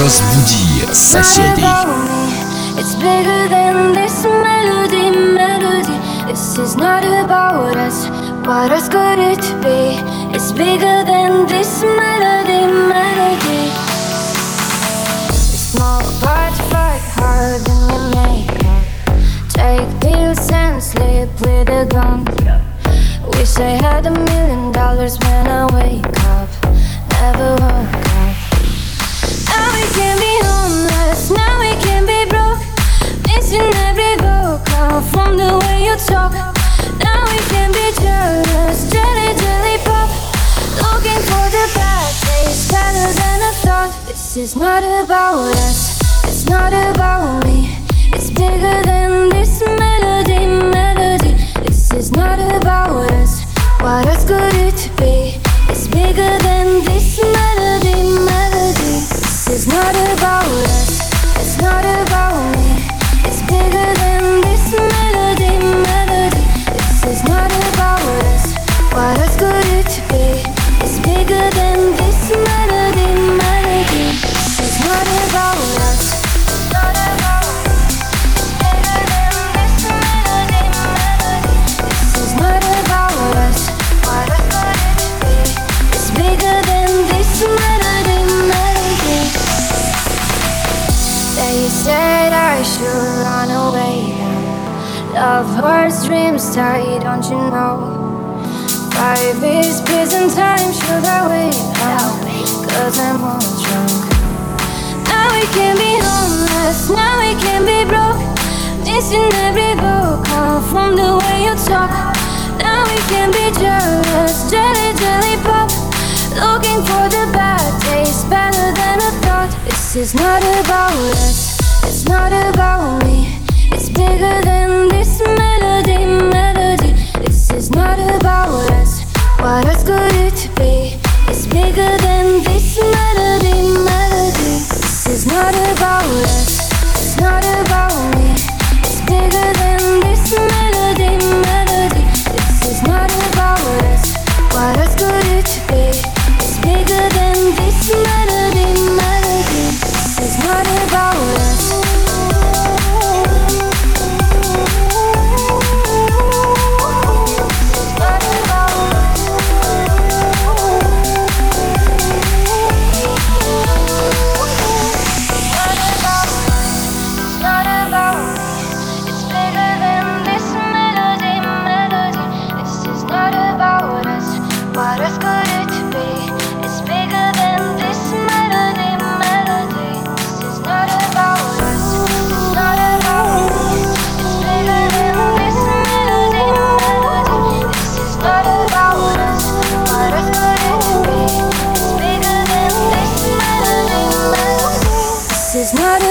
Разбуди соседей. It's bigger than this melody, melody. This is not about us. What else could it be? It's bigger than this melody, melody. Small parts fight hard in your makeup. Take pills and sleep with a gun. Wish I had a million dollars when I wake up. Never woke up. Now we can be homeless, now we can be broke. Missing every vocal from the way you talk. Now we can be jealous, jelly, jelly pop. Looking for the bad taste, better than I thought. This is not about us, it's not about me. It's bigger than this melody, melody. This is not about us. What else could it be? Don't you know? Five is prison time, should I wait? Cause I'm all drunk. Now we can be homeless, now we can be broke. Missing every vocal from the way you talk. Now we can be jealous, jelly, jelly pop. Looking for the bad taste, better than I thought. This is not about us, it's not about me. It's bigger than this melody. What else could it be? It's bigger than this melody, melody. This is not about us. It's not about me. It's bigger than this melody, melody. This is not about us. What else could it be? It's bigger than this melody, melody. This is not about us. 座る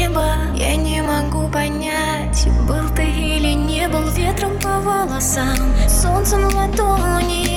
небо. Я не могу понять, был ты или не был Ветром по волосам, солнцем в ладони.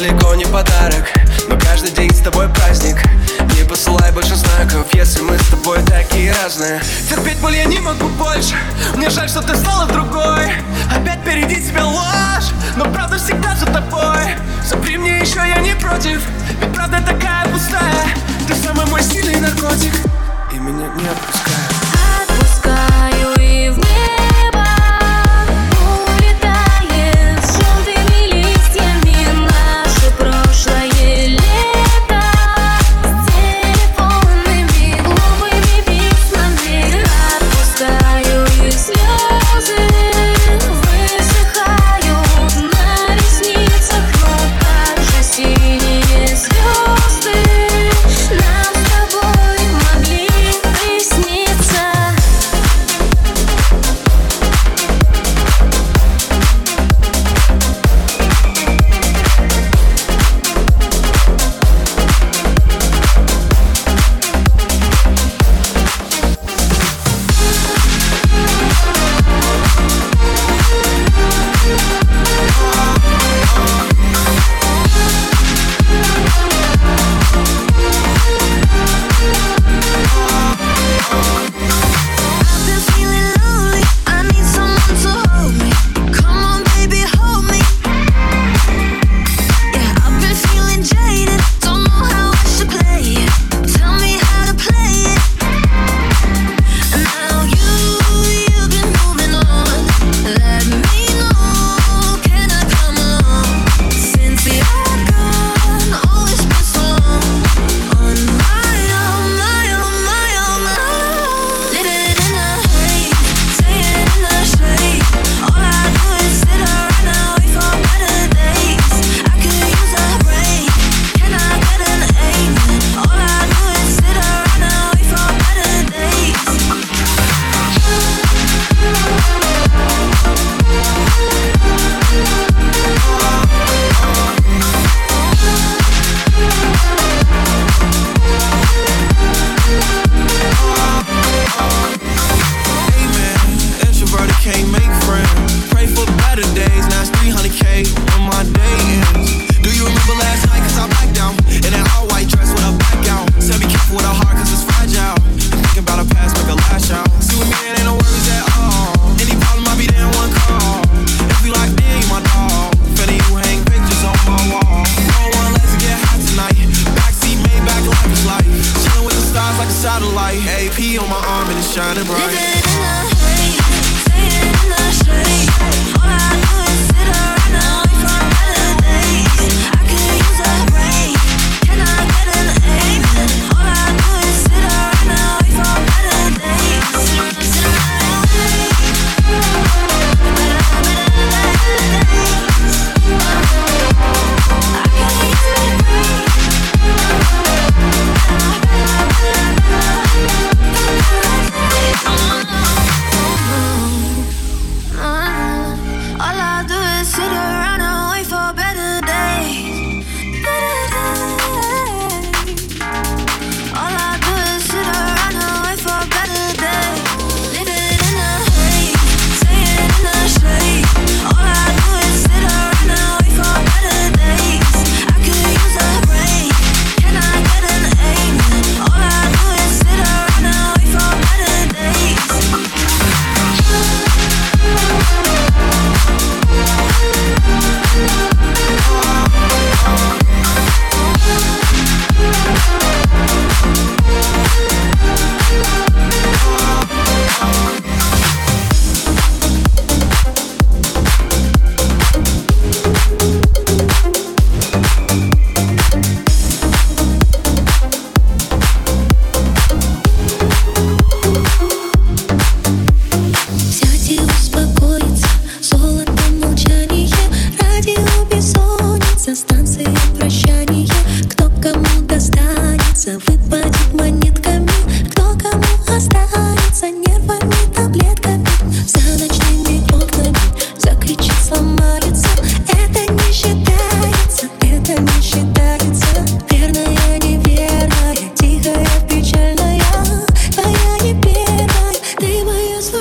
далеко не подарок. Но каждый день с тобой праздник. Не посылай больше знаков, если мы с тобой такие разные. Терпеть, боль я не могу больше. Мне жаль, что ты стала другой. Опять впереди тебя ложь. Но правда всегда за тобой. Запри мне еще, я не против. Ведь правда такая пустая. Ты самый мой сильный наркотик. И меня не отпускает today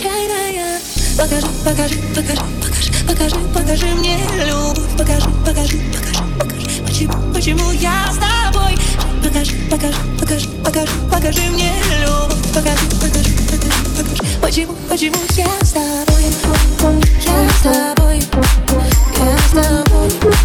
случайная. Покажи, покажи, покажи, покажи, покажи, покажи мне любовь. Покажи, покажи, покажи, покажи, почему, почему я с тобой. Покажи, покажи, покажи, покажи, покажи мне любовь. Покажи, покажи, покажи, покажи, почему, почему я с тобой. Я с тобой, я с тобой.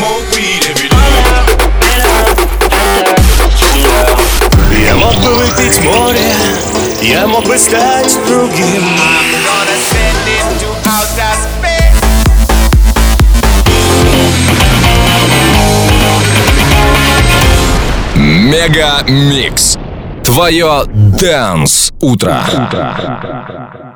smoke weed every day. Я мог бы выпить море, я мог бы стать другим. Мега Микс. Твое Дэнс Утро. утро.